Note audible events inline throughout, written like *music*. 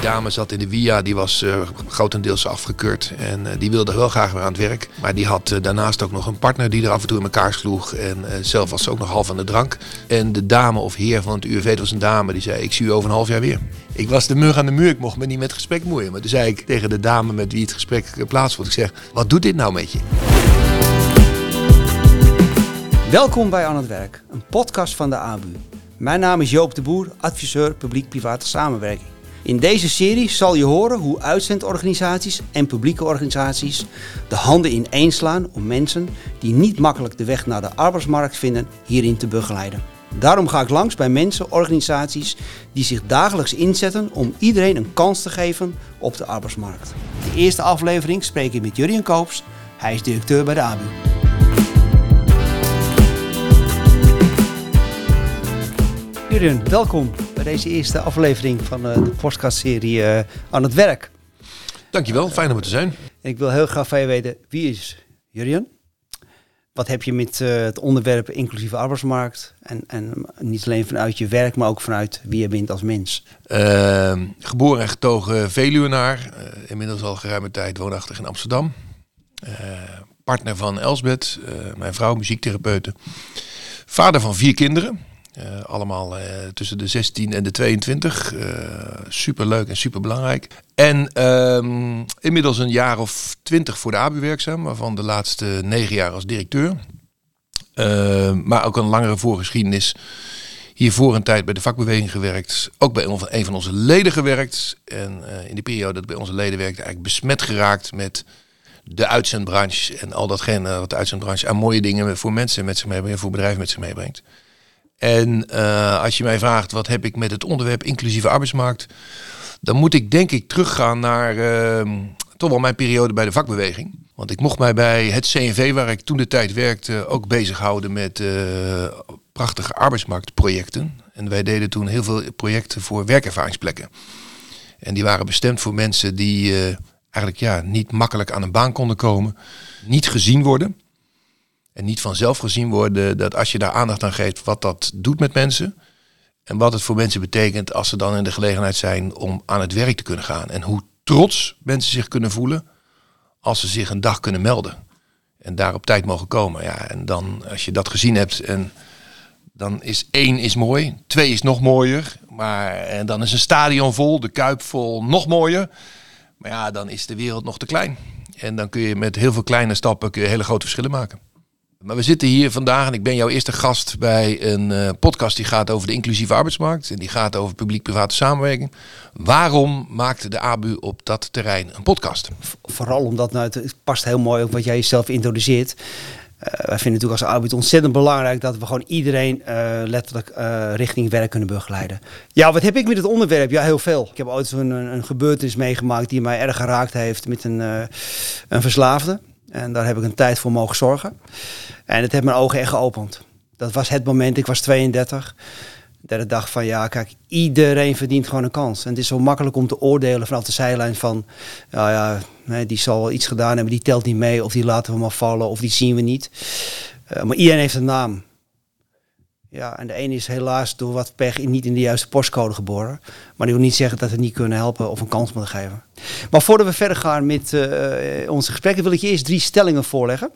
Die dame zat in de WIA, die was uh, grotendeels afgekeurd. En uh, die wilde wel graag weer aan het werk. Maar die had uh, daarnaast ook nog een partner die er af en toe in elkaar sloeg. En zelf was ze ook nog half aan de drank. En de dame of heer van het UWV, het was een dame, die zei: Ik zie u over een half jaar weer. Ik was de mug aan de muur, ik mocht me niet met gesprek moeien. Maar toen zei ik tegen de dame met wie het gesprek plaatsvond: Ik zeg, wat doet dit nou met je? Welkom bij Aan het Werk, een podcast van de ABU. Mijn naam is Joop de Boer, adviseur publiek-private samenwerking. In deze serie zal je horen hoe uitzendorganisaties en publieke organisaties de handen ineenslaan om mensen die niet makkelijk de weg naar de arbeidsmarkt vinden hierin te begeleiden. Daarom ga ik langs bij mensen, organisaties die zich dagelijks inzetten om iedereen een kans te geven op de arbeidsmarkt. De eerste aflevering spreek ik met Jurien Koops. Hij is directeur bij de ABU. Jurien, welkom bij deze eerste aflevering van uh, de podcastserie uh, Aan het Werk. Dankjewel, fijn om er te zijn. ik wil heel graag van je weten, wie is Jurien? Wat heb je met uh, het onderwerp inclusieve arbeidsmarkt? En, en niet alleen vanuit je werk, maar ook vanuit wie je bent als mens. Ehm, geboren en getogen Veluwenaar. inmiddels al geruime tijd woonachtig in Amsterdam. partner van Elsbeth, mijn vrouw, muziektherapeute. Vader van vier kinderen. Uh, allemaal uh, tussen de 16 en de 22. Uh, super leuk en super belangrijk. En um, inmiddels een jaar of twintig voor de ABU werkzaam, waarvan de laatste negen jaar als directeur. maar ook een langere voorgeschiedenis. Hiervoor een tijd bij de vakbeweging gewerkt. Ook bij een van onze leden gewerkt. En in die periode dat bij onze leden werkte, eigenlijk besmet geraakt met de uitzendbranche. En al datgene wat de uitzendbranche aan mooie dingen voor mensen met zich meebrengt, voor bedrijven met zich meebrengt. En uh, als je mij vraagt wat heb ik met het onderwerp inclusieve arbeidsmarkt, dan moet ik denk ik teruggaan naar uh, toch wel mijn periode bij de vakbeweging. Want ik mocht mij bij het CNV, waar ik toen de tijd werkte, ook bezighouden met uh, prachtige arbeidsmarktprojecten. En wij deden toen heel veel projecten voor werkervaringsplekken. En die waren bestemd voor mensen die eigenlijk ja, niet makkelijk aan een baan konden komen, niet gezien worden. En niet vanzelf gezien worden dat als je daar aandacht aan geeft, wat dat doet met mensen. En wat het voor mensen betekent als ze dan in de gelegenheid zijn om aan het werk te kunnen gaan. En hoe trots mensen zich kunnen voelen als ze zich een dag kunnen melden. En daar op tijd mogen komen. Ja, en dan als je dat gezien hebt en dan is één is mooi, twee is nog mooier. Maar en dan is een stadion vol, de kuip vol, nog mooier. Maar ja, dan is de wereld nog te klein. En dan kun je met heel veel kleine stappen hele grote verschillen maken. Maar we zitten hier vandaag en ik ben jouw eerste gast bij een uh, podcast die gaat over de inclusieve arbeidsmarkt. En die gaat over publiek-private samenwerking. Waarom maakte de ABU op dat terrein een podcast? Vooral omdat nou, het past heel mooi op wat jij jezelf introduceert. Uh, wij vinden natuurlijk als ABU het ontzettend belangrijk dat we gewoon iedereen uh, letterlijk richting werk kunnen begeleiden. Ja, wat heb ik met het onderwerp? Ja, heel veel. Ik heb ooit zo'n een, een gebeurtenis meegemaakt die mij erg geraakt heeft met een, een verslaafde. En daar heb ik een tijd voor mogen zorgen. En het heeft mijn ogen echt geopend. Dat was het moment, ik was 32. Dat ik dacht van ja, kijk, iedereen verdient gewoon een kans. En het is zo makkelijk om te oordelen vanaf de zijlijn van, ja, ja, die zal wel iets gedaan hebben, die telt niet mee, of die laten we maar vallen, of die zien we niet. Uh, maar iedereen heeft een naam. Ja, en de ene is helaas door wat pech niet in de juiste postcode geboren. Maar die wil niet zeggen dat we niet kunnen helpen of een kans moeten geven. Maar voordat we verder gaan met uh, onze gesprekken, wil ik je eerst drie stellingen voorleggen.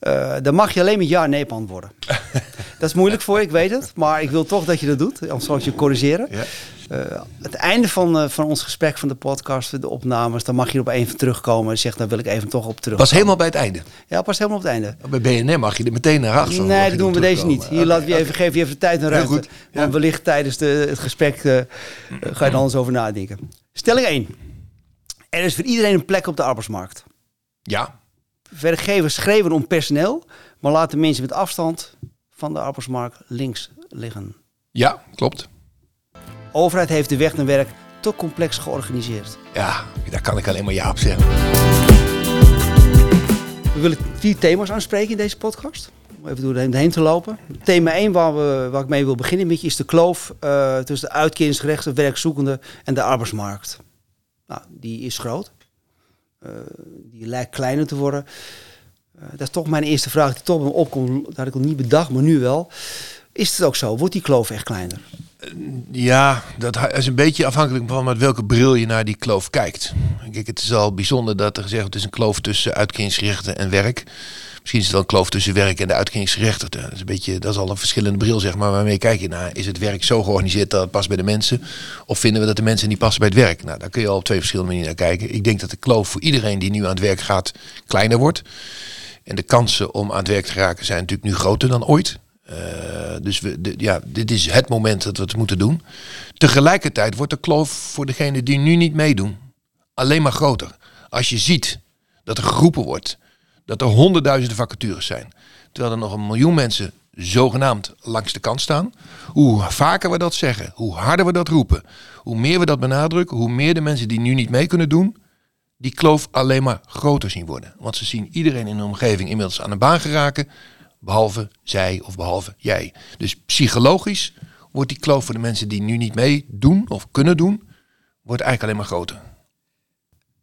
Uh, dan mag je alleen met ja en nee antwoorden. *laughs* dat is moeilijk voor je, ik weet het. Maar ik wil toch dat je dat doet, anders zal ik je corrigeren. Ja. Uh, het einde van, uh, van ons gesprek van de podcast, de opnames, dan mag je op even terugkomen en zegt, dan wil ik even toch op terug. Pas helemaal bij het einde? Ja, pas helemaal op het einde. Bij BNR mag je er meteen naar achter. Nee, dat doen we deze niet. Hier okay, laten we even, geven je even tijd en ruimte. Goed. Ja. Want wellicht tijdens de, het gesprek uh, ga je er anders over nadenken. Stelling 1. Er is voor iedereen een plek op de arbeidsmarkt. Ja. Werkgevers schreven om personeel, maar laten mensen met afstand van de arbeidsmarkt links liggen. Ja, klopt overheid heeft de weg naar werk te complex georganiseerd. Ja, daar kan ik alleen maar ja op zeggen. We willen vier thema's aanspreken in deze podcast. Om even door heen te lopen. Thema 1 waar, we, waar ik mee wil beginnen is de kloof uh, tussen de uitkeringsgerechten, werkzoekenden en de arbeidsmarkt. Nou, die is groot. Uh, die lijkt kleiner te worden. Uh, dat is toch mijn eerste vraag die toch me opkomt. Dat had ik al niet bedacht, maar nu wel. Is het ook zo? Wordt die kloof echt kleiner? Ja, dat is een beetje afhankelijk van met welke bril je naar die kloof kijkt. Kijk, het is al bijzonder dat er gezegd wordt, het is een kloof tussen uitkeringsgerechten en werk. Misschien is het wel een kloof tussen werk en de uitkeringsgerechtigde. Dat is, een beetje, dat is al een verschillende bril, zeg maar. Waarmee kijk je naar? Is het werk zo georganiseerd dat het past bij de mensen? Of vinden we dat de mensen niet passen bij het werk? Nou, daar kun je al op twee verschillende manieren naar kijken. Ik denk dat de kloof voor iedereen die nu aan het werk gaat kleiner wordt. En de kansen om aan het werk te raken zijn natuurlijk nu groter dan ooit. Uh, dus we, ja, dit is het moment dat we het moeten doen. Tegelijkertijd wordt de kloof voor degenen die nu niet meedoen alleen maar groter. Als je ziet dat er geroepen wordt dat er honderdduizenden vacatures zijn. Terwijl er nog een miljoen mensen zogenaamd langs de kant staan. Hoe vaker we dat zeggen, hoe harder we dat roepen, hoe meer we dat benadrukken, hoe meer de mensen die nu niet mee kunnen doen, die kloof alleen maar groter zien worden. Want ze zien iedereen in de omgeving inmiddels aan de baan geraken, behalve zij of behalve jij. Dus psychologisch wordt die kloof voor de mensen die nu niet meedoen of kunnen doen, wordt eigenlijk alleen maar groter.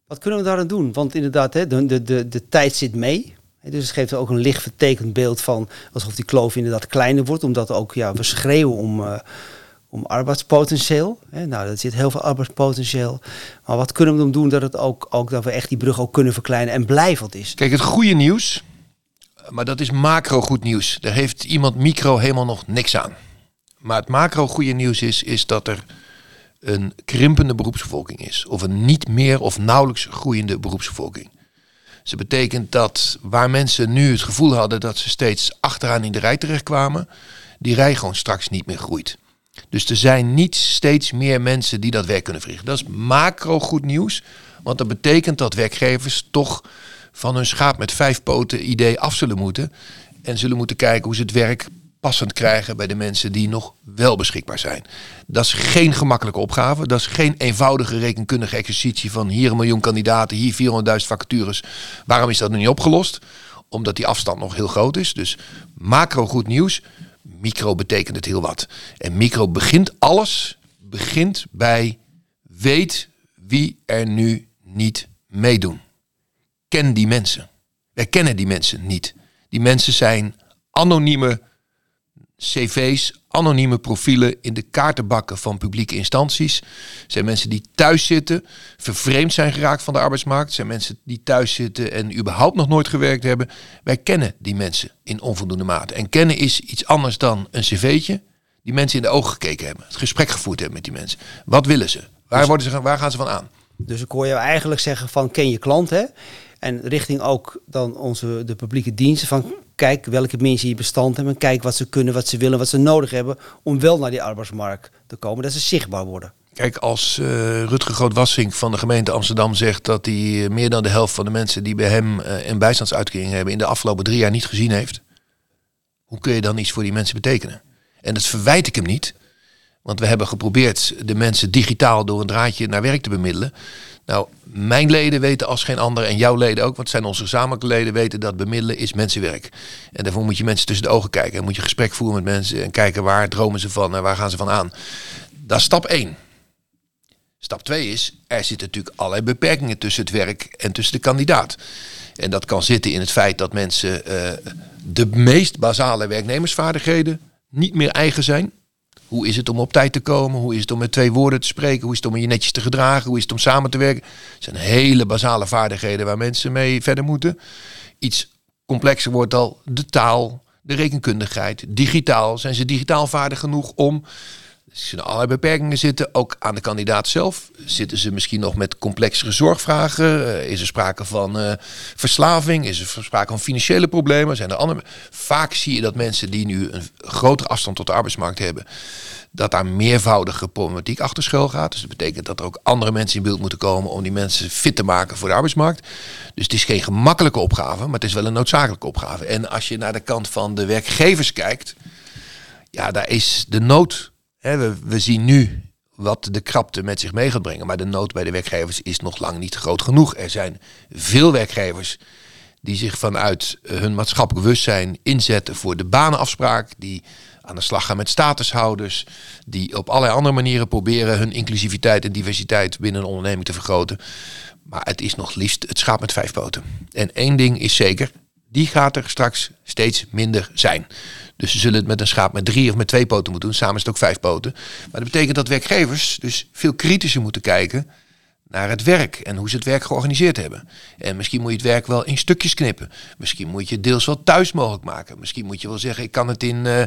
Wat kunnen we daaraan doen? Want inderdaad, hè, de, de, de, tijd zit mee. Dus het geeft ook een licht vertekend beeld van alsof die kloof inderdaad kleiner wordt. Omdat ook, ja, we schreeuwen om, uh, om arbeidspotentieel. Nou, dat zit heel veel arbeidspotentieel. Maar wat kunnen we dan doen dat, het ook, ook, dat we echt die brug ook kunnen verkleinen en blijvend is? Kijk, het goede nieuws, maar dat is macro goed nieuws. Daar heeft iemand micro helemaal nog niks aan. Maar het macro goede nieuws is, is dat er een krimpende beroepsbevolking is. Of een niet meer of nauwelijks groeiende beroepsbevolking. Dus dat betekent dat waar mensen nu het gevoel hadden dat ze steeds achteraan in de rij terechtkwamen, die rij gewoon straks niet meer groeit. Dus er zijn niet steeds meer mensen die dat werk kunnen verrichten. Dat is macro goed nieuws, want dat betekent dat werkgevers toch van hun schaap met vijf poten idee af zullen moeten. En zullen moeten kijken hoe ze het werk passend krijgen bij de mensen die nog wel beschikbaar zijn. Dat is geen gemakkelijke opgave. Dat is geen eenvoudige rekenkundige exercitie van hier een miljoen kandidaten, hier 400.000 vacatures. Waarom is dat nog niet opgelost? Omdat die afstand nog heel groot is. Dus macro goed nieuws. Micro betekent het heel wat. En micro begint alles, begint bij weet wie er nu niet meedoen. Ken die mensen. Wij kennen die mensen niet. Die mensen zijn anonieme cv's, anonieme profielen in de kaartenbakken van publieke instanties. zijn mensen die thuis zitten, vervreemd zijn geraakt van de arbeidsmarkt. zijn mensen die thuis zitten en überhaupt nog nooit gewerkt hebben. Wij kennen die mensen in onvoldoende mate. En kennen is iets anders dan een cv'tje. Die mensen in de ogen gekeken hebben, het gesprek gevoerd hebben met die mensen. Wat willen ze? Waar, dus- worden ze, waar gaan ze van aan? Dus ik hoor je eigenlijk zeggen van ken je klant hè? En richting ook dan onze de publieke diensten van kijk welke mensen je bestand hebben. Kijk wat ze kunnen, wat ze willen, wat ze nodig hebben om wel naar die arbeidsmarkt te komen. Dat ze zichtbaar worden. Kijk, als uh, Rutger Grootwassink van de gemeente Amsterdam zegt dat hij eh, meer dan de helft van de mensen die bij hem uh, een bijstandsuitkering hebben in de afgelopen drie jaar niet gezien heeft, hoe kun je dan iets voor die mensen betekenen? En dat verwijt ik hem niet, want we hebben geprobeerd de mensen digitaal door een draadje naar werk te bemiddelen. Nou, mijn leden weten als geen ander en jouw leden ook, want zijn onze gezamenlijke leden, weten dat bemiddelen is mensenwerk. En daarvoor moet je mensen tussen de ogen kijken en moet je gesprek voeren met mensen en kijken waar dromen ze van en waar gaan ze van aan. Dat is stap 1. Stap 2 is, er zitten natuurlijk allerlei beperkingen tussen het werk en tussen de kandidaat. En dat kan zitten in het feit dat mensen uh, de meest basale werknemersvaardigheden niet meer eigen zijn. Hoe is het om op tijd te komen? Hoe is het om met twee woorden te spreken? Hoe is het om je netjes te gedragen? Hoe is het om samen te werken? Het zijn hele basale vaardigheden waar mensen mee verder moeten. Iets complexer wordt al de taal, de rekenkundigheid. Digitaal. Zijn ze digitaal vaardig genoeg om zullen allerlei beperkingen zitten, ook aan de kandidaat zelf. Zitten ze misschien nog met complexere zorgvragen? Uh, is er sprake van uh, verslaving? Is er sprake van financiële problemen? Zijn er andere... Vaak zie je dat mensen die nu een grotere afstand tot de arbeidsmarkt hebben, dat daar meervoudige problematiek achter schuil gaat. Dus dat betekent dat er ook andere mensen in beeld moeten komen om die mensen fit te maken voor de arbeidsmarkt. Dus het is geen gemakkelijke opgave, maar het is wel een noodzakelijke opgave. En als je naar de kant van de werkgevers kijkt, ja, daar is de nood we, zien nu wat de krapte met zich mee gaat brengen. Maar de nood bij de werkgevers is nog lang niet groot genoeg. Er zijn veel werkgevers die zich vanuit hun maatschappelijk bewustzijn inzetten voor de banenafspraak. Die aan de slag gaan met statushouders. Die op allerlei andere manieren proberen hun inclusiviteit en diversiteit binnen een onderneming te vergroten. Maar het is nog liefst het schaap met vijf poten. En één ding is zeker, die gaat er straks steeds minder zijn. Dus ze zullen het met een schaap met drie of met twee poten moeten doen. Samen is het ook vijf poten. Maar dat betekent dat werkgevers dus veel kritischer moeten kijken naar het werk en hoe ze het werk georganiseerd hebben. En misschien moet je het werk wel in stukjes knippen. Misschien moet je het deels wel thuis mogelijk maken. Misschien moet je wel zeggen, ik kan het in, uh,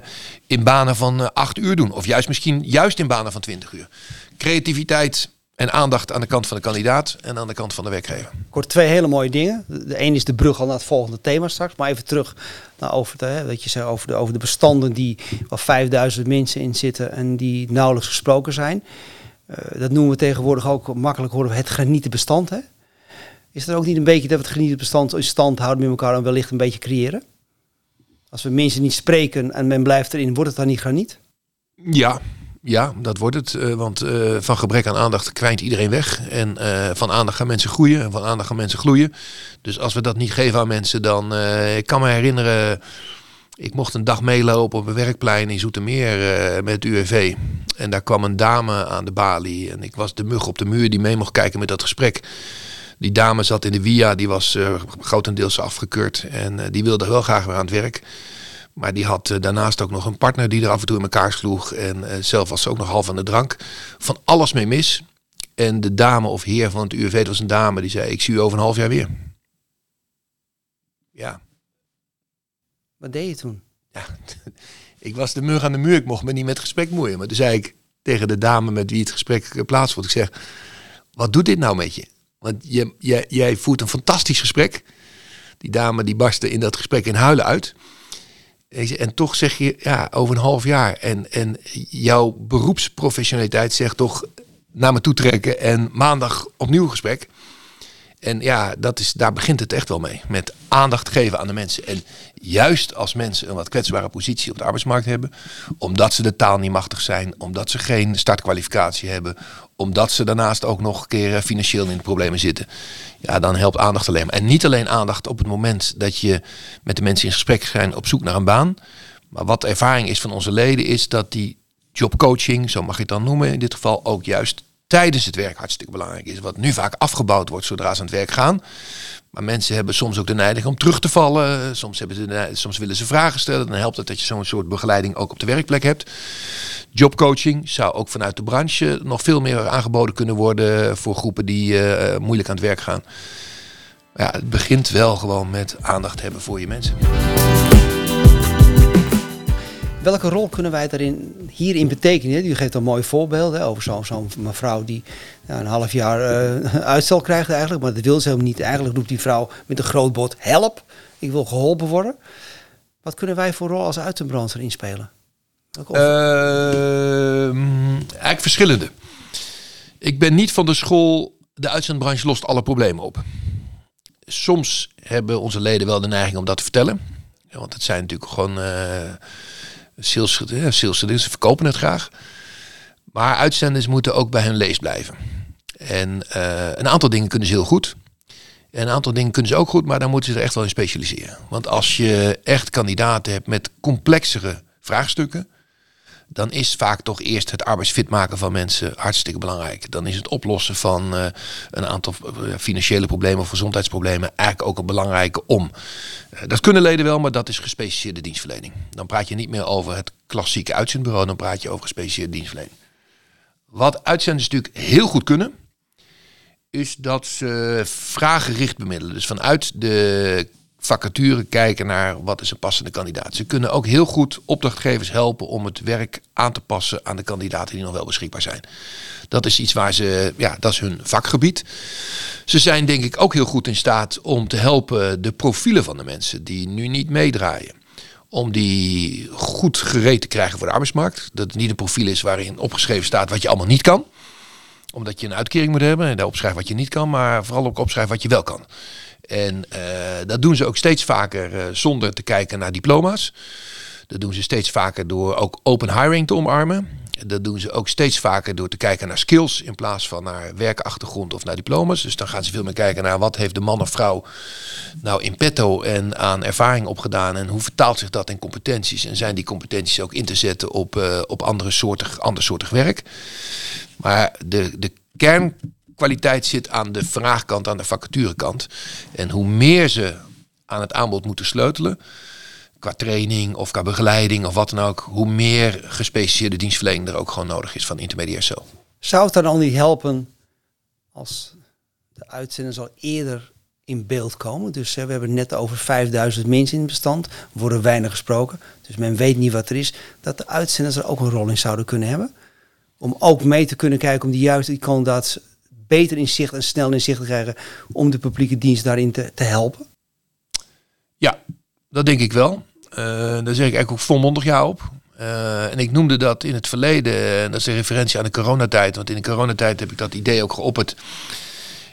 in banen van uh, acht uur doen. Of juist misschien juist in banen van twintig uur. Creativiteit en aandacht aan de kant van de kandidaat en aan de kant van de werkgever. Kort twee hele mooie dingen. De een is de brug al naar het volgende thema straks. Maar even terug naar over, de, wat je zei, over, de, over de bestanden die waar 5000 mensen in zitten en die nauwelijks gesproken zijn. Uh, dat noemen we tegenwoordig ook makkelijk horen we het genieten bestand. Hè? Is er ook niet een beetje dat we het genieten bestand in stand houden met elkaar en wellicht een beetje creëren? Als we mensen niet spreken en men blijft erin, wordt het dan niet graniet? Ja, ja, dat wordt het. Uh, want uh, van gebrek aan aandacht kwijnt iedereen weg. En uh, van aandacht gaan mensen groeien. En van aandacht gaan mensen gloeien. Dus als we dat niet geven aan mensen, dan... ik kan me herinneren... Ik mocht een dag meelopen op een werkplein in Zoetermeer met het UWV. En daar kwam een dame aan de balie. En ik was de mug op de muur die mee mocht kijken met dat gesprek. Die dame zat in de via, die was grotendeels afgekeurd. En die wilde wel graag weer aan het werk. Maar die had uh, daarnaast ook nog een partner die er af en toe in elkaar sloeg. En uh, zelf was ze ook nog half aan de drank. Van alles mee mis. En de dame of heer van het UWV, dat was een dame, die zei: Ik zie u over een half jaar weer. Ja. Wat deed je toen? Ja, *laughs* ik was de mug aan de muur. Ik mocht me niet met gesprek moeien. Maar toen zei ik tegen de dame met wie het gesprek plaatsvond: Ik zeg, wat doet dit nou met je? Want je, jij, jij voert een fantastisch gesprek. Die dame die barstte in dat gesprek in huilen uit. En toch zeg je, ja, over een half jaar. En, en jouw beroepsprofessionaliteit zegt toch naar me toe trekken en maandag opnieuw gesprek. En ja, dat is, daar begint het echt wel mee. Met aandacht geven aan de mensen. En juist als mensen een wat kwetsbare positie op de arbeidsmarkt hebben, omdat ze de taal niet machtig zijn, omdat ze geen startkwalificatie hebben, omdat ze daarnaast ook nog een keer eh, financieel in de problemen zitten, ja, dan helpt aandacht alleen maar. En niet alleen aandacht op het moment dat je met de mensen in gesprek zijn op zoek naar een baan. Maar wat de ervaring is van onze leden, is dat die jobcoaching, zo mag je het dan noemen in dit geval, ook juist tijdens het werk hartstikke belangrijk is. Wat nu vaak afgebouwd wordt zodra ze aan het werk gaan. Maar mensen hebben soms ook de neiging om terug te vallen. Soms, hebben ze soms willen ze vragen stellen. Dan helpt het dat je zo'n soort begeleiding ook op de werkplek hebt. Jobcoaching zou ook vanuit de branche nog veel meer aangeboden kunnen worden voor groepen die uh, moeilijk aan het werk gaan. Ja, het begint wel gewoon met aandacht hebben voor je mensen. Welke rol kunnen wij daarin hierin betekenen? U geeft een mooi voorbeeld over zo'n zo mevrouw die een half jaar uh, *laughs* uitstel krijgt eigenlijk. Maar dat wil ze helemaal niet. Eigenlijk roept die vrouw met een groot bord help. Ik wil geholpen worden. Wat kunnen wij voor rol als uitzendbrancher inspelen? Uh, eigenlijk verschillende. Ik ben niet van de school, de uitzendbranche lost alle problemen op. Soms hebben onze leden wel de neiging om dat te vertellen. Want het zijn natuurlijk gewoon... Uh, Sales, ze verkopen het graag. Maar uitzenders moeten ook bij hun lees blijven. En uh, een aantal dingen kunnen ze heel goed. En een aantal dingen kunnen ze ook goed, maar dan moeten ze er echt wel in specialiseren. Want als je echt kandidaten hebt met complexere vraagstukken, dan is vaak toch eerst het arbeidsfit maken van mensen hartstikke belangrijk. Dan is het oplossen van uh, een aantal eh, financiële problemen of gezondheidsproblemen eigenlijk ook een belangrijke om. Uh, dat kunnen leden wel, maar dat is gespecialiseerde dienstverlening. Dan praat je niet meer over het klassieke uitzendbureau, dan praat je over gespecialiseerde dienstverlening. Wat uitzenders natuurlijk heel goed kunnen, is dat ze vraaggericht bemiddelen. Dus vanuit de vacature kijken naar wat is een passende kandidaat. Ze kunnen ook heel goed opdrachtgevers helpen om het werk aan te passen aan de kandidaten die nog wel beschikbaar zijn. Dat is iets waar ze, ja, dat is hun vakgebied. Ze zijn denk ik ook heel goed in staat om te helpen de profielen van de mensen die nu niet meedraaien. Om die goed gereed te krijgen voor de arbeidsmarkt. Dat het niet een profiel is waarin opgeschreven staat wat je allemaal niet kan. Omdat je een uitkering moet hebben en daar opschrijft wat je niet kan, maar vooral ook opschrijft wat je wel kan. En uh, dat doen ze ook steeds vaker uh, zonder te kijken naar diploma's. Dat doen ze steeds vaker door ook open hiring te omarmen. Dat doen ze ook steeds vaker door te kijken naar skills in plaats van naar werkachtergrond of naar diploma's. Dus dan gaan ze veel meer kijken naar wat heeft de man of vrouw nou in petto en aan ervaring opgedaan en hoe vertaalt zich dat in competenties. En zijn die competenties ook in te zetten op, uh, op andere soortig, ander soortig werk. Maar de, de kern kwaliteit zit aan de vraagkant, aan de vacaturekant. En hoe meer ze aan het aanbod moeten sleutelen, qua training of qua begeleiding of wat dan ook, hoe meer gespecialiseerde dienstverlening er ook gewoon nodig is van intermediair zelf. Zou het dan al niet helpen als de uitzenders al eerder in beeld komen? Dus we hebben net over 5000 mensen in bestand, worden weinig gesproken, dus men weet niet wat er is. Dat de uitzenders er ook een rol in zouden kunnen hebben? Om ook mee te kunnen kijken om die juiste kandidaat beter in zicht en snel in zicht te krijgen om de publieke dienst daarin te, te helpen? Ja, dat denk ik wel. Uh, daar zeg ik eigenlijk ook volmondig ja op. Uh, en ik noemde dat in het verleden, en dat is een referentie aan de coronatijd, want in de coronatijd heb ik dat idee ook geopperd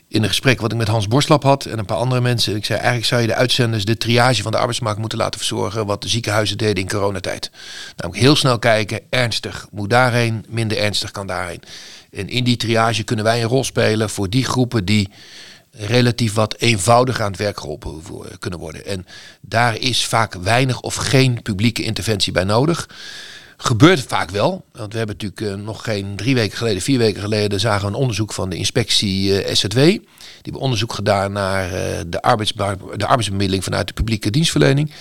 in een gesprek wat ik met Hans Borslap had en een paar andere mensen. Ik zei eigenlijk zou je de uitzenders de triage van de arbeidsmarkt moeten laten verzorgen wat de ziekenhuizen deden in coronatijd. Nou, heel snel kijken, ernstig moet daarheen, minder ernstig kan daarheen. En in die triage kunnen wij een rol spelen voor die groepen die relatief wat eenvoudiger aan het werk geholpen kunnen worden. En daar is vaak weinig of geen publieke interventie bij nodig. Gebeurt vaak wel, want we hebben natuurlijk uh, nog geen drie weken geleden, vier weken geleden, zagen we een onderzoek van de inspectie uh, SZW. Die hebben onderzoek gedaan naar de, de arbeidsbemiddeling vanuit de publieke dienstverlening.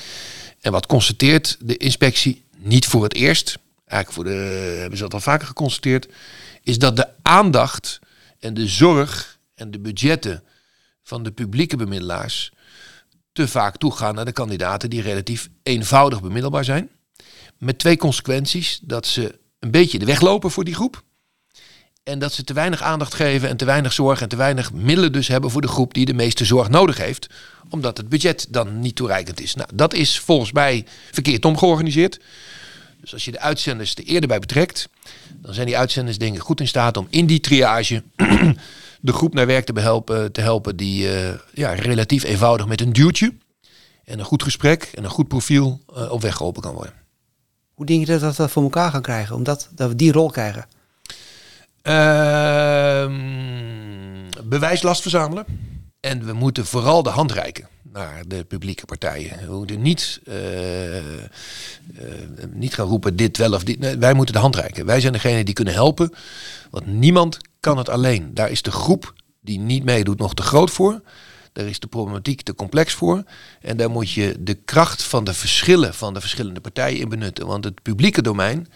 En wat constateert de inspectie, niet voor het eerst, eigenlijk voor de, hebben ze dat al vaker geconstateerd, is dat de aandacht en de zorg en de budgetten van de publieke bemiddelaars te vaak toegaan naar de kandidaten die relatief eenvoudig bemiddelbaar zijn. Met twee consequenties. Dat ze een beetje de weg lopen voor die groep. En dat ze te weinig aandacht geven en te weinig zorg en te weinig middelen dus hebben voor de groep die de meeste zorg nodig heeft. Omdat het budget dan niet toereikend is. Nou, dat is volgens mij verkeerd omgeorganiseerd. Dus als je de uitzenders er eerder bij betrekt, dan zijn die uitzenders denk ik goed in staat om in die triage *clears throat* de groep naar werk te helpen, te helpen die uh, ja, relatief eenvoudig met een duwtje en een goed gesprek en een goed profiel uh, op weg geholpen kan worden. Hoe denk je dat we dat voor elkaar gaan krijgen, omdat dat we die rol krijgen? Uh, bewijslast verzamelen. En we moeten vooral de hand reiken de publieke partijen. We moeten niet, uh, uh, niet gaan roepen dit wel of dit. Wij moeten de hand reiken. Wij zijn degene die kunnen helpen. Want niemand kan het alleen. Daar is de groep die niet meedoet nog te groot voor. Daar is de problematiek te complex voor. En daar moet je de kracht van de verschillen van de verschillende partijen in benutten. Want het publieke domein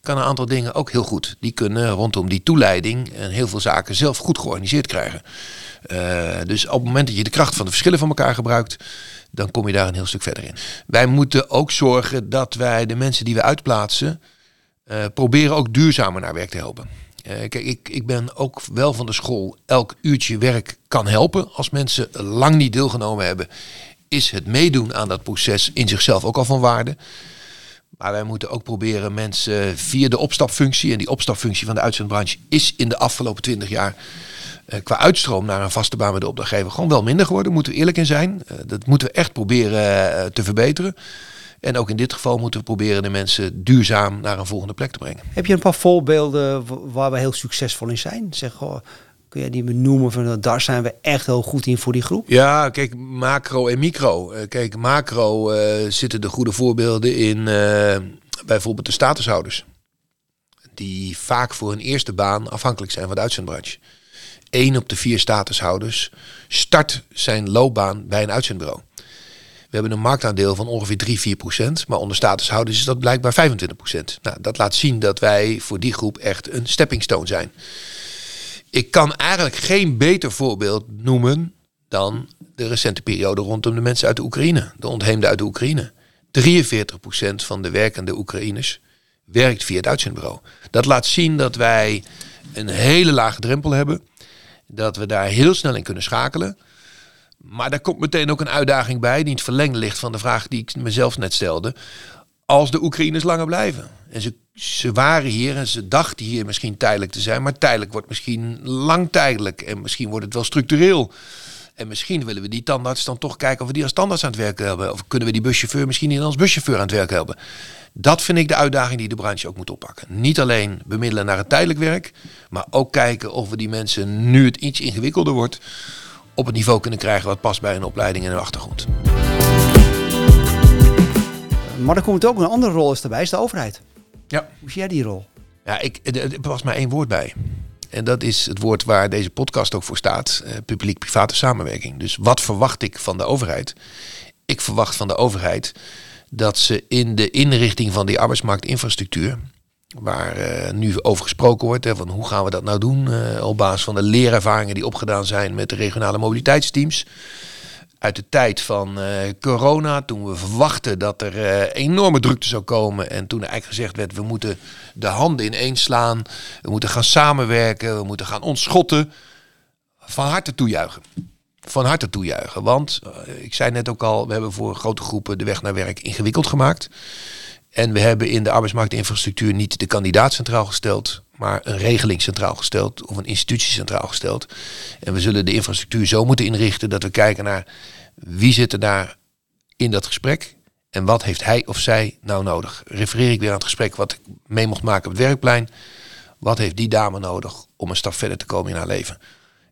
kan een aantal dingen ook heel goed. Die kunnen rondom die toeleiding en heel veel zaken zelf goed georganiseerd krijgen. Uh, dus op het moment dat je de kracht van de verschillen van elkaar gebruikt, dan kom je daar een heel stuk verder in. Wij moeten ook zorgen dat wij de mensen die we uitplaatsen, uh, proberen ook duurzamer naar werk te helpen. Uh, kijk, ik, ik ben ook wel van de school, elk uurtje werk kan helpen. Als mensen lang niet deelgenomen hebben, is het meedoen aan dat proces in zichzelf ook al van waarde. Maar wij moeten ook proberen mensen via de opstapfunctie, en die opstapfunctie van de uitzendbranche is in de afgelopen twintig jaar qua uitstroom naar een vaste baan met de opdrachtgever gewoon wel minder geworden. Moeten we eerlijk in zijn. Uh, dat moeten we echt proberen uh, te verbeteren. En ook in dit geval moeten we proberen de mensen duurzaam naar een volgende plek te brengen. Heb je een paar voorbeelden waar we heel succesvol in zijn? Zeg, kun je die benoemen van daar zijn we echt heel goed in voor die groep? Ja, kijk, macro en micro. Kijk, macro zitten de goede voorbeelden in bijvoorbeeld de statushouders. Die vaak voor hun eerste baan afhankelijk zijn van de uitzendbranche. 1 op de vier statushouders start zijn loopbaan bij een uitzendbureau. We hebben een marktaandeel van ongeveer 3, 4 procent. Maar onder statushouders is dat blijkbaar 25 procent. Nou, dat laat zien dat wij voor die groep echt een stepping stone zijn. Ik kan eigenlijk geen beter voorbeeld noemen dan de recente periode rondom de mensen uit de Oekraïne. De ontheemden uit de Oekraïne. 43 procent van de werkende Oekraïners werkt via het uitzendbureau. Dat laat zien dat wij een hele lage drempel hebben dat we daar heel snel in kunnen schakelen. Maar daar komt meteen ook een uitdaging bij, die in het verlengde ligt van de vraag die ik mezelf net stelde. Als de Oekraïners langer blijven. En ze, ze waren hier en ze dachten hier misschien tijdelijk te zijn, maar tijdelijk wordt misschien lang tijdelijk. En misschien wordt het wel structureel. En misschien willen we die tandarts dan toch kijken of we die als tandarts aan het werk hebben. Of kunnen we die buschauffeur misschien niet als buschauffeur aan het werk hebben. Dat vind ik de uitdaging die de branche ook moet oppakken. Niet alleen bemiddelen naar het tijdelijk werk, maar ook kijken of we die mensen, nu het iets ingewikkelder wordt, op het niveau kunnen krijgen wat past bij een opleiding en een achtergrond. Maar er komt ook een andere rol is erbij, is de overheid. Ja. Hoe zie jij die rol? Ja, ik, er was maar één woord bij. En dat is het woord waar deze podcast ook voor staat: uh, publiek-private samenwerking. Dus wat verwacht ik van de overheid? ik verwacht van de overheid dat ze in de inrichting van die arbeidsmarktinfrastructuur, waar uh, nu over gesproken wordt, hè, van hoe gaan we dat nou doen, uh, op basis van de leerervaringen die opgedaan zijn met de regionale mobiliteitsteams. Uit de tijd van uh, corona, toen we verwachten dat er enorme drukte zou komen. En toen er eigenlijk gezegd werd, we moeten de handen ineens slaan. We moeten gaan samenwerken, we moeten gaan ontschotten. Van harte toejuichen van harte toejuichen. Want, uh, ik zei net ook al, we hebben voor grote groepen de weg naar werk ingewikkeld gemaakt. En we hebben in de arbeidsmarktinfrastructuur niet de kandidaat centraal gesteld, maar een regeling centraal gesteld of een institutie centraal gesteld. En we zullen de infrastructuur zo moeten inrichten dat we kijken naar wie zit er daar in dat gesprek en wat heeft hij of zij nou nodig. Refereer ik weer aan het gesprek wat ik mee mocht maken op het werkplein. Wat heeft die dame nodig om een stap verder te komen in haar leven?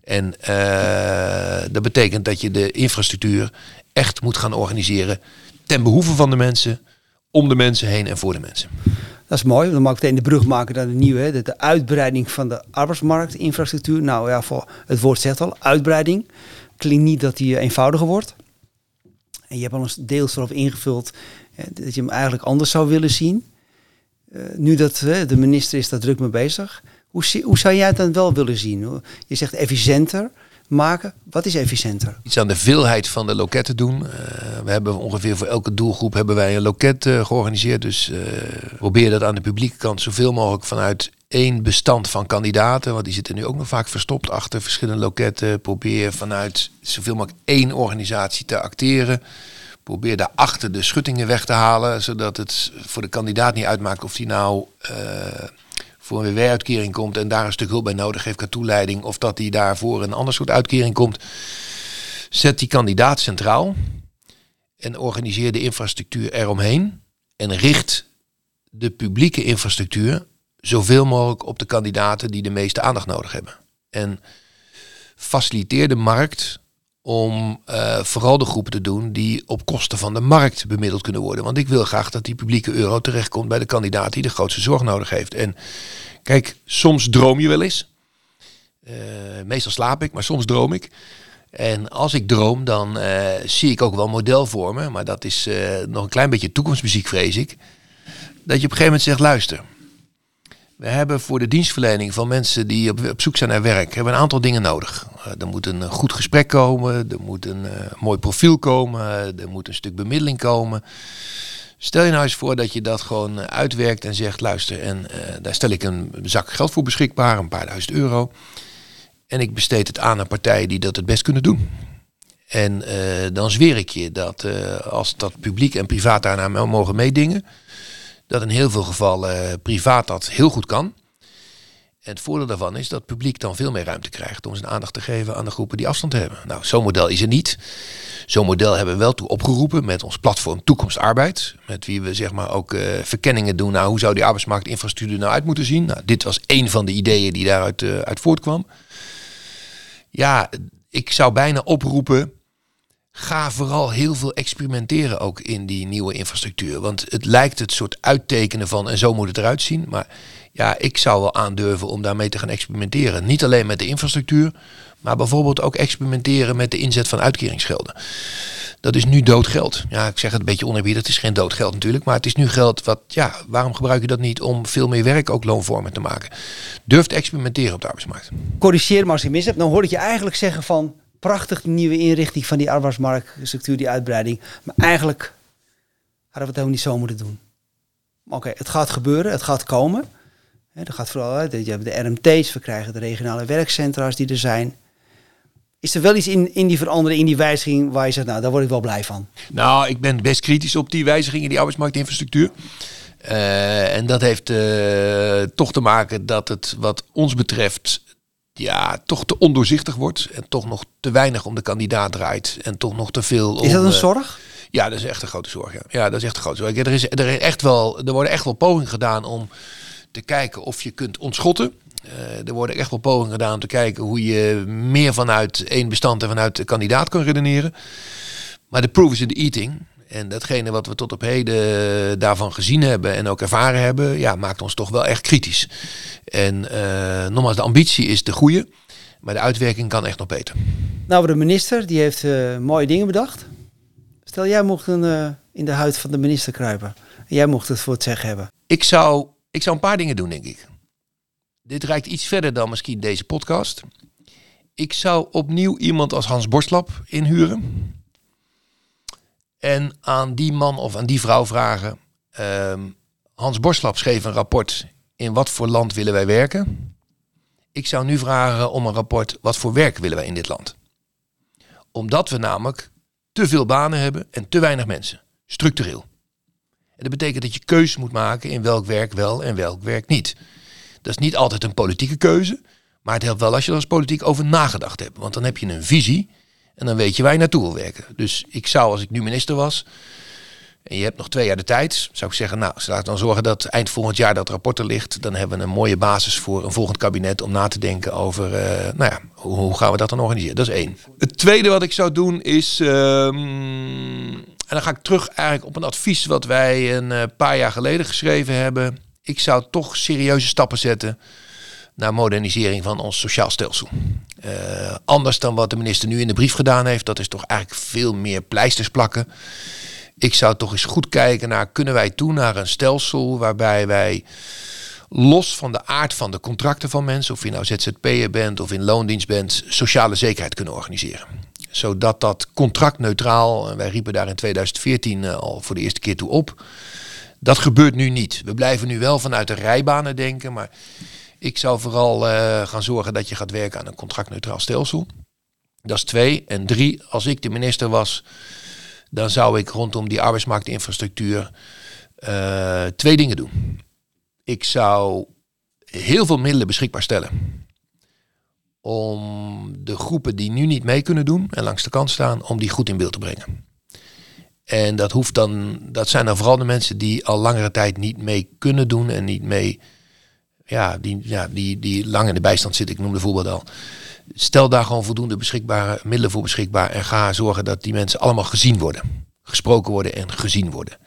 En uh, dat betekent dat je de infrastructuur echt moet gaan organiseren ten behoeve van de mensen, om de mensen heen en voor de mensen. Dat is mooi. Dan mag ik meteen de brug maken naar de nieuwe. Hè? De, uitbreiding van de arbeidsmarktinfrastructuur. Nou ja, voor het woord zegt al, uitbreiding. Klinkt niet dat die eenvoudiger wordt. En je hebt al eens deels erop ingevuld hè, dat je hem eigenlijk anders zou willen zien. Uh, nu dat de minister is daar druk mee bezig. Hoe, hoe zou jij het dan wel willen zien? Je zegt efficiënter maken. Wat is efficiënter? Iets aan de veelheid van de loketten doen. We hebben ongeveer voor elke doelgroep hebben wij een loket georganiseerd. Dus probeer dat aan de publieke kant zoveel mogelijk vanuit één bestand van kandidaten. Want die zitten nu ook nog vaak verstopt achter verschillende loketten. Probeer vanuit zoveel mogelijk één organisatie te acteren. Probeer daarachter de schuttingen weg te halen. Zodat het voor de kandidaat niet uitmaakt of die nou voor een WW-uitkering komt en daar een stuk hulp bij nodig heeft qua toeleiding, of dat hij daarvoor een ander soort uitkering komt, zet die kandidaat centraal en organiseer de infrastructuur eromheen en richt de publieke infrastructuur zoveel mogelijk op de kandidaten die de meeste aandacht nodig hebben. En faciliteer de markt om uh, vooral de groepen te doen die op kosten van de markt bemiddeld kunnen worden. Want ik wil graag dat die publieke euro terechtkomt bij de kandidaat die de grootste zorg nodig heeft. En kijk, soms droom je wel eens. Uh, meestal slaap ik, maar soms droom ik. En als ik droom, dan uh, zie ik ook wel model voor me. Maar dat is nog een klein beetje toekomstmuziek, vrees ik. Dat je op een gegeven moment zegt, luister. We hebben voor de dienstverlening van mensen die op, zoek zijn naar werk, hebben een aantal dingen nodig. Uh, er moet een goed gesprek komen, er moet een uh, mooi profiel komen, er moet een stuk bemiddeling komen. Stel je nou eens voor dat je dat gewoon uitwerkt en zegt, luister, en daar stel ik een zak geld voor beschikbaar, een paar duizend euro. En ik besteed het aan aan partijen die dat het best kunnen doen. En dan zweer ik je dat als dat publiek en privaat daarna mogen meedingen, dat in heel veel gevallen privaat dat heel goed kan. En het voordeel daarvan is dat het publiek dan veel meer ruimte krijgt om zijn aandacht te geven aan de groepen die afstand hebben. Nou, zo'n model is er niet. Zo'n model hebben we wel toe opgeroepen met ons platform Toekomst Arbeid. Met wie we zeg maar ook uh, verkenningen doen. Nou, hoe zou die arbeidsmarktinfrastructuur nou uit moeten zien? Nou, dit was een van de ideeën die daaruit uh, uit voortkwam. Ja, ik zou bijna oproepen ga vooral heel veel experimenteren ook in die nieuwe infrastructuur. Want het lijkt het soort uittekenen van en zo moet het eruit zien. Maar ja, ik zou wel aandurven om daarmee te gaan experimenteren. Niet alleen met de infrastructuur, maar bijvoorbeeld ook experimenteren met de inzet van uitkeringsgelden. Dat is nu doodgeld. Ja, ik zeg het een beetje oneerbiedig, het is geen doodgeld natuurlijk, maar het is nu geld wat, ja, waarom gebruik je dat niet om veel meer werk ook loonvormen te maken? Durf te experimenteren op de arbeidsmarkt. Corrigeer me als ik mis heb, dan hoor ik je eigenlijk zeggen van, prachtig nieuwe inrichting van die arbeidsmarktstructuur, die uitbreiding. Maar eigenlijk hadden we het helemaal niet zo moeten doen. Oké, het gaat gebeuren, het gaat komen. He, gaat vooral uit. Je hebt de RMT's, we krijgen de regionale werkcentra's die er zijn. Is er wel iets in, in die verandering, in die wijziging, waar je zegt, nou, daar word ik wel blij van? Nou, ik ben best kritisch op die wijzigingen, die arbeidsmarktinfrastructuur. Uh, en dat heeft uh, toch te maken dat het wat ons betreft ja, toch te ondoorzichtig wordt. En toch nog te weinig om de kandidaat draait. En toch nog te veel. Is dat een uh, zorg? Ja, dat is echt een grote zorg. Ja, ja dat is echt een grote zorg. Er, is, er, is echt wel, er worden echt wel pogingen gedaan om te kijken of je kunt ontschotten. Uh, er worden echt wel pogingen gedaan om te kijken hoe je meer vanuit één bestand en vanuit de kandidaat kan redeneren. Maar de proof is in the eating. En datgene wat we tot op heden daarvan gezien hebben en ook ervaren hebben, ja, maakt ons toch wel echt kritisch. En uh, nogmaals, de ambitie is de goede, maar de uitwerking kan echt nog beter. Nou, de minister die heeft uh, mooie dingen bedacht. Stel, jij mocht een, uh, in de huid van de minister kruipen. En jij mocht het voor het zeggen hebben. Ik zou, ik zou een paar dingen doen, denk ik. Dit reikt iets verder dan misschien deze podcast. Ik zou opnieuw iemand als Hans Borstlap inhuren. En aan die man of aan die vrouw vragen. Ehm, Hans Borstlap schreef een rapport. In wat voor land willen wij werken? Ik zou nu vragen om een rapport. Wat voor werk willen wij in dit land? Omdat we namelijk te veel banen hebben en te weinig mensen. Structureel. En dat betekent dat je keuze moet maken in welk werk wel en welk werk niet. Dat is niet altijd een politieke keuze. Maar het helpt wel als je er als politiek over nagedacht hebt. Want dan heb je een visie en dan weet je waar je naartoe wil werken. Dus ik zou, als ik nu minister was, en je hebt nog twee jaar de tijd, zou ik zeggen, nou, laat dan zorgen dat eind volgend jaar dat rapport er ligt. Dan hebben we een mooie basis voor een volgend kabinet om na te denken over, uh, nou ja, hoe, gaan we dat dan organiseren? Dat is één. Het tweede wat ik zou doen is, um, en dan ga ik terug eigenlijk op een advies wat wij een uh, paar jaar geleden geschreven hebben. Ik zou toch serieuze stappen zetten naar modernisering van ons sociaal stelsel. Uh, anders dan wat de minister nu in de brief gedaan heeft, dat is toch eigenlijk veel meer pleisters plakken. Ik zou toch eens goed kijken naar, kunnen wij toe naar een stelsel waarbij wij los van de aard van de contracten van mensen, of je nou ZZP'er bent of in loondienst bent, sociale zekerheid kunnen organiseren. Zodat dat contractneutraal, en wij riepen daar in 2014 eh, al voor de eerste keer toe op, dat gebeurt nu niet. We blijven nu wel vanuit de rijbanen denken, maar ik zou vooral uh, gaan zorgen dat je gaat werken aan een contractneutraal stelsel. Dat is twee. En drie, als ik de minister was, dan zou ik rondom die arbeidsmarktinfrastructuur uh, twee dingen doen. Ik zou heel veel middelen beschikbaar stellen om de groepen die nu niet mee kunnen doen en langs de kant staan, om die goed in beeld te brengen. En dat hoeft dan, dat zijn dan vooral de mensen die al langere tijd niet mee kunnen doen en niet mee ja, die, ja, die, die lang in de bijstand zitten, ik noemde voorbeeld al. Stel daar gewoon voldoende beschikbare middelen voor beschikbaar en ga zorgen dat die mensen allemaal gezien worden. Gesproken worden en gezien worden.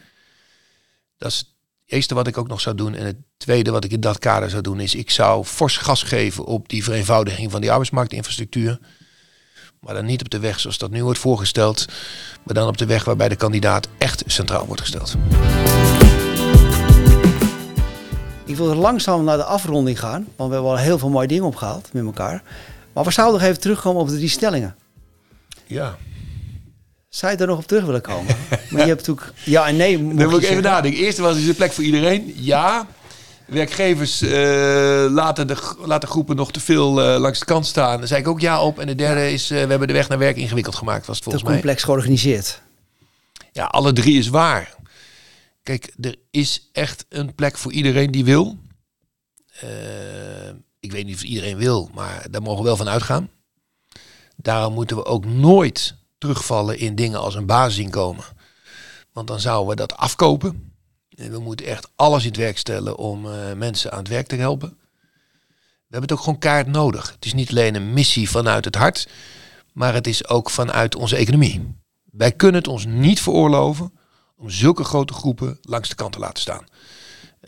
Dat is het eerste wat ik ook nog zou doen. En het tweede wat ik in dat kader zou doen is, ik zou fors gas geven op die vereenvoudiging van die arbeidsmarktinfrastructuur. Maar dan niet op de weg zoals dat nu wordt voorgesteld, maar dan op de weg waarbij de kandidaat echt centraal wordt gesteld. Ik wil langzaam naar de afronding gaan, want we hebben al heel veel mooie dingen opgehaald met elkaar. Maar we zouden nog even terugkomen op de drie stellingen. Ja. Zou je er nog op terug willen komen? *laughs* maar je hebt natuurlijk ja en nee. Dan moet ik even nadenken. Eerste was is een plek voor iedereen. Ja. Werkgevers uh, laten, de, laten groepen nog te veel uh, langs de kant staan. Daar zei ik ook ja op. En de derde is, uh, we hebben de weg naar werk ingewikkeld gemaakt. Was het volgens te complex georganiseerd. Ja, alle drie is waar. Kijk, er is echt een plek voor iedereen die wil. Uh, ik weet niet of iedereen wil, maar daar mogen we wel van uitgaan. Daarom moeten we ook nooit terugvallen in dingen als een basisinkomen. Want dan zouden we dat afkopen. En we moeten echt alles in het werk stellen om uh, mensen aan het werk te helpen. We hebben het ook gewoon kaart nodig. Het is niet alleen een missie vanuit het hart, maar het is ook vanuit onze economie. Wij kunnen het ons niet veroorloven om zulke grote groepen langs de kant te laten staan.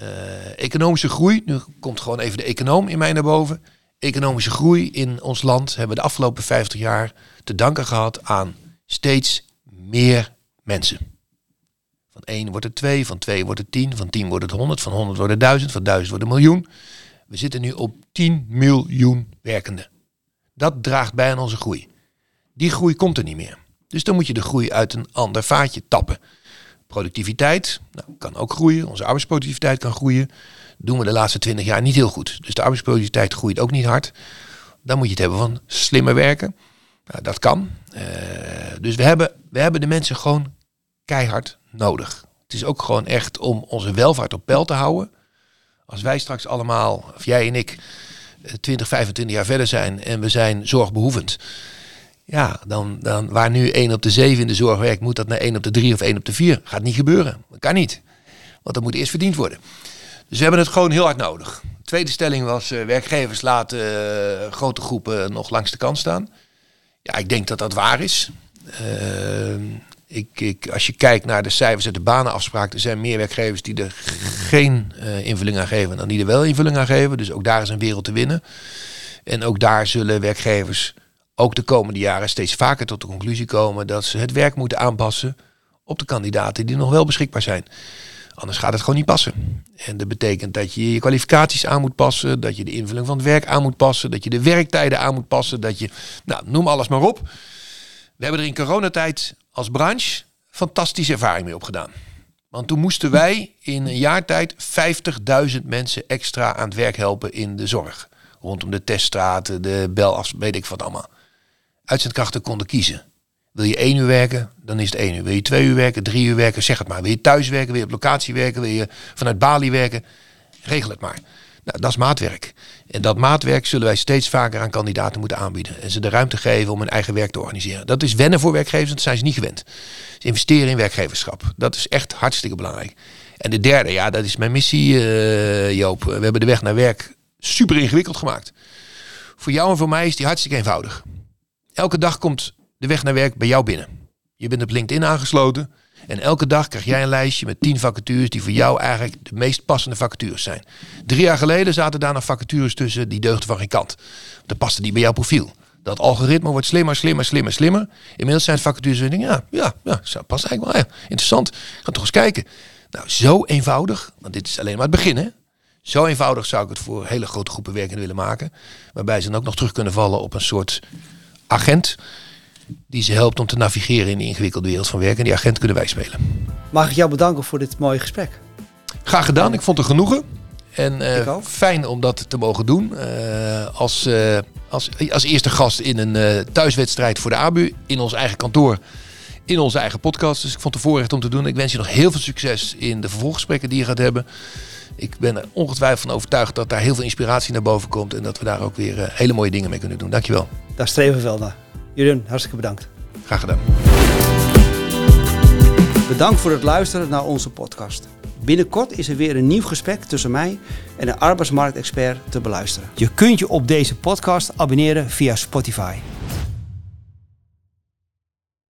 Uh, economische groei, nu komt gewoon even de econoom in mij naar boven. Economische groei in ons land hebben we de afgelopen 50 jaar te danken gehad aan steeds meer mensen. Van 1 wordt het 2, van 2 wordt het 10, van 10 wordt het 100, van 100 wordt het 1000, van 1000 wordt het miljoen. We zitten nu op 10 miljoen werkenden. Dat draagt bij aan onze groei. Die groei komt er niet meer. Dus dan moet je de groei uit een ander vaatje tappen. Productiviteit nou, kan ook groeien. Onze arbeidsproductiviteit kan groeien. Doen we de laatste twintig jaar niet heel goed. Dus de arbeidsproductiviteit groeit ook niet hard. Dan moet je het hebben van slimmer werken. Nou, dat kan. Uh, dus we hebben, we hebben de mensen gewoon keihard nodig. Het is ook gewoon echt om onze welvaart op peil te houden. Als wij straks allemaal, of jij en ik, 20, 25 jaar verder zijn en we zijn zorgbehoevend ja, dan, dan waar nu 1 op de 7 in de zorg werkt, moet dat naar 1 op de 3 of 1 op de 4. Gaat niet gebeuren. Dat kan niet. Want dat moet eerst verdiend worden. Dus we hebben het gewoon heel hard nodig. tweede stelling was, uh, werkgevers laten uh, grote groepen nog langs de kant staan. Ja, ik denk dat dat waar is. Uh, ik, ik, als je kijkt naar de cijfers uit de banenafspraak, er zijn meer werkgevers die er geen invulling aan geven dan die er wel invulling aan geven. Dus ook daar is een wereld te winnen. En ook daar zullen werkgevers ook de komende jaren steeds vaker tot de conclusie komen dat ze het werk moeten aanpassen op de kandidaten die nog wel beschikbaar zijn. Anders gaat het gewoon niet passen. En dat betekent dat je je kwalificaties aan moet passen, dat je de invulling van het werk aan moet passen, dat je de werktijden aan moet passen, dat je, nou, noem alles maar op. We hebben er in coronatijd als branche fantastische ervaring mee opgedaan. Want toen moesten wij in een jaar tijd 50.000 mensen extra aan het werk helpen in de zorg. Rondom de teststraten, de belaf, weet ik wat allemaal. Uitzendkrachten konden kiezen. Wil je één uur werken, dan is het één uur. Wil je twee uur werken, drie uur werken, zeg het maar. Wil je thuis werken, wil je op locatie werken, wil je vanuit Bali werken, regel het maar. Nou, dat is maatwerk. En dat maatwerk zullen wij steeds vaker aan kandidaten moeten aanbieden. En ze de ruimte geven om hun eigen werk te organiseren. Dat is wennen voor werkgevers, dat zijn ze niet gewend. Ze investeren in werkgeverschap. Dat is echt hartstikke belangrijk. En de derde, ja, dat is mijn missie, uh, Joop. We hebben de weg naar werk super ingewikkeld gemaakt. Voor jou en voor mij is die hartstikke eenvoudig. Elke dag komt de weg naar werk bij jou binnen. Je bent op LinkedIn aangesloten. En elke dag krijg jij een lijstje met 10 vacatures die voor jou eigenlijk de meest passende vacatures zijn. Drie jaar geleden zaten daar nog vacatures tussen die deugden van geen kant. Dat paste die bij jouw profiel. Dat algoritme wordt slimmer, slimmer, slimmer, slimmer. Inmiddels zijn het vacatures ja, ja, ja, past eigenlijk wel. Ja, interessant. Ga toch eens kijken. Nou, zo eenvoudig, want dit is alleen maar het begin hè. Zo eenvoudig zou ik het voor hele grote groepen werkenden willen maken. Waarbij ze dan ook nog terug kunnen vallen op een soort agent die ze helpt om te navigeren in de ingewikkelde wereld van werk. En die agent kunnen wij spelen. Mag ik jou bedanken voor dit mooie gesprek? Graag gedaan. Ik vond het genoegen. En uh, fijn om dat te mogen doen. Uh, als, uh, als, als eerste gast in een thuiswedstrijd voor de ABU. In ons eigen kantoor. In onze eigen podcast. Dus ik vond het voorrecht om te doen. Ik wens je nog heel veel succes in de vervolggesprekken die je gaat hebben. Ik ben er ongetwijfeld van overtuigd dat daar heel veel inspiratie naar boven komt. En dat we daar ook weer hele mooie dingen mee kunnen doen. Dankjewel. Daar streven we wel naar. Jeroen, hartstikke bedankt. Graag gedaan. Bedankt voor het luisteren naar onze podcast. Binnenkort is er weer een nieuw gesprek tussen mij en een arbeidsmarktexpert te beluisteren. Je kunt je op deze podcast abonneren via Spotify.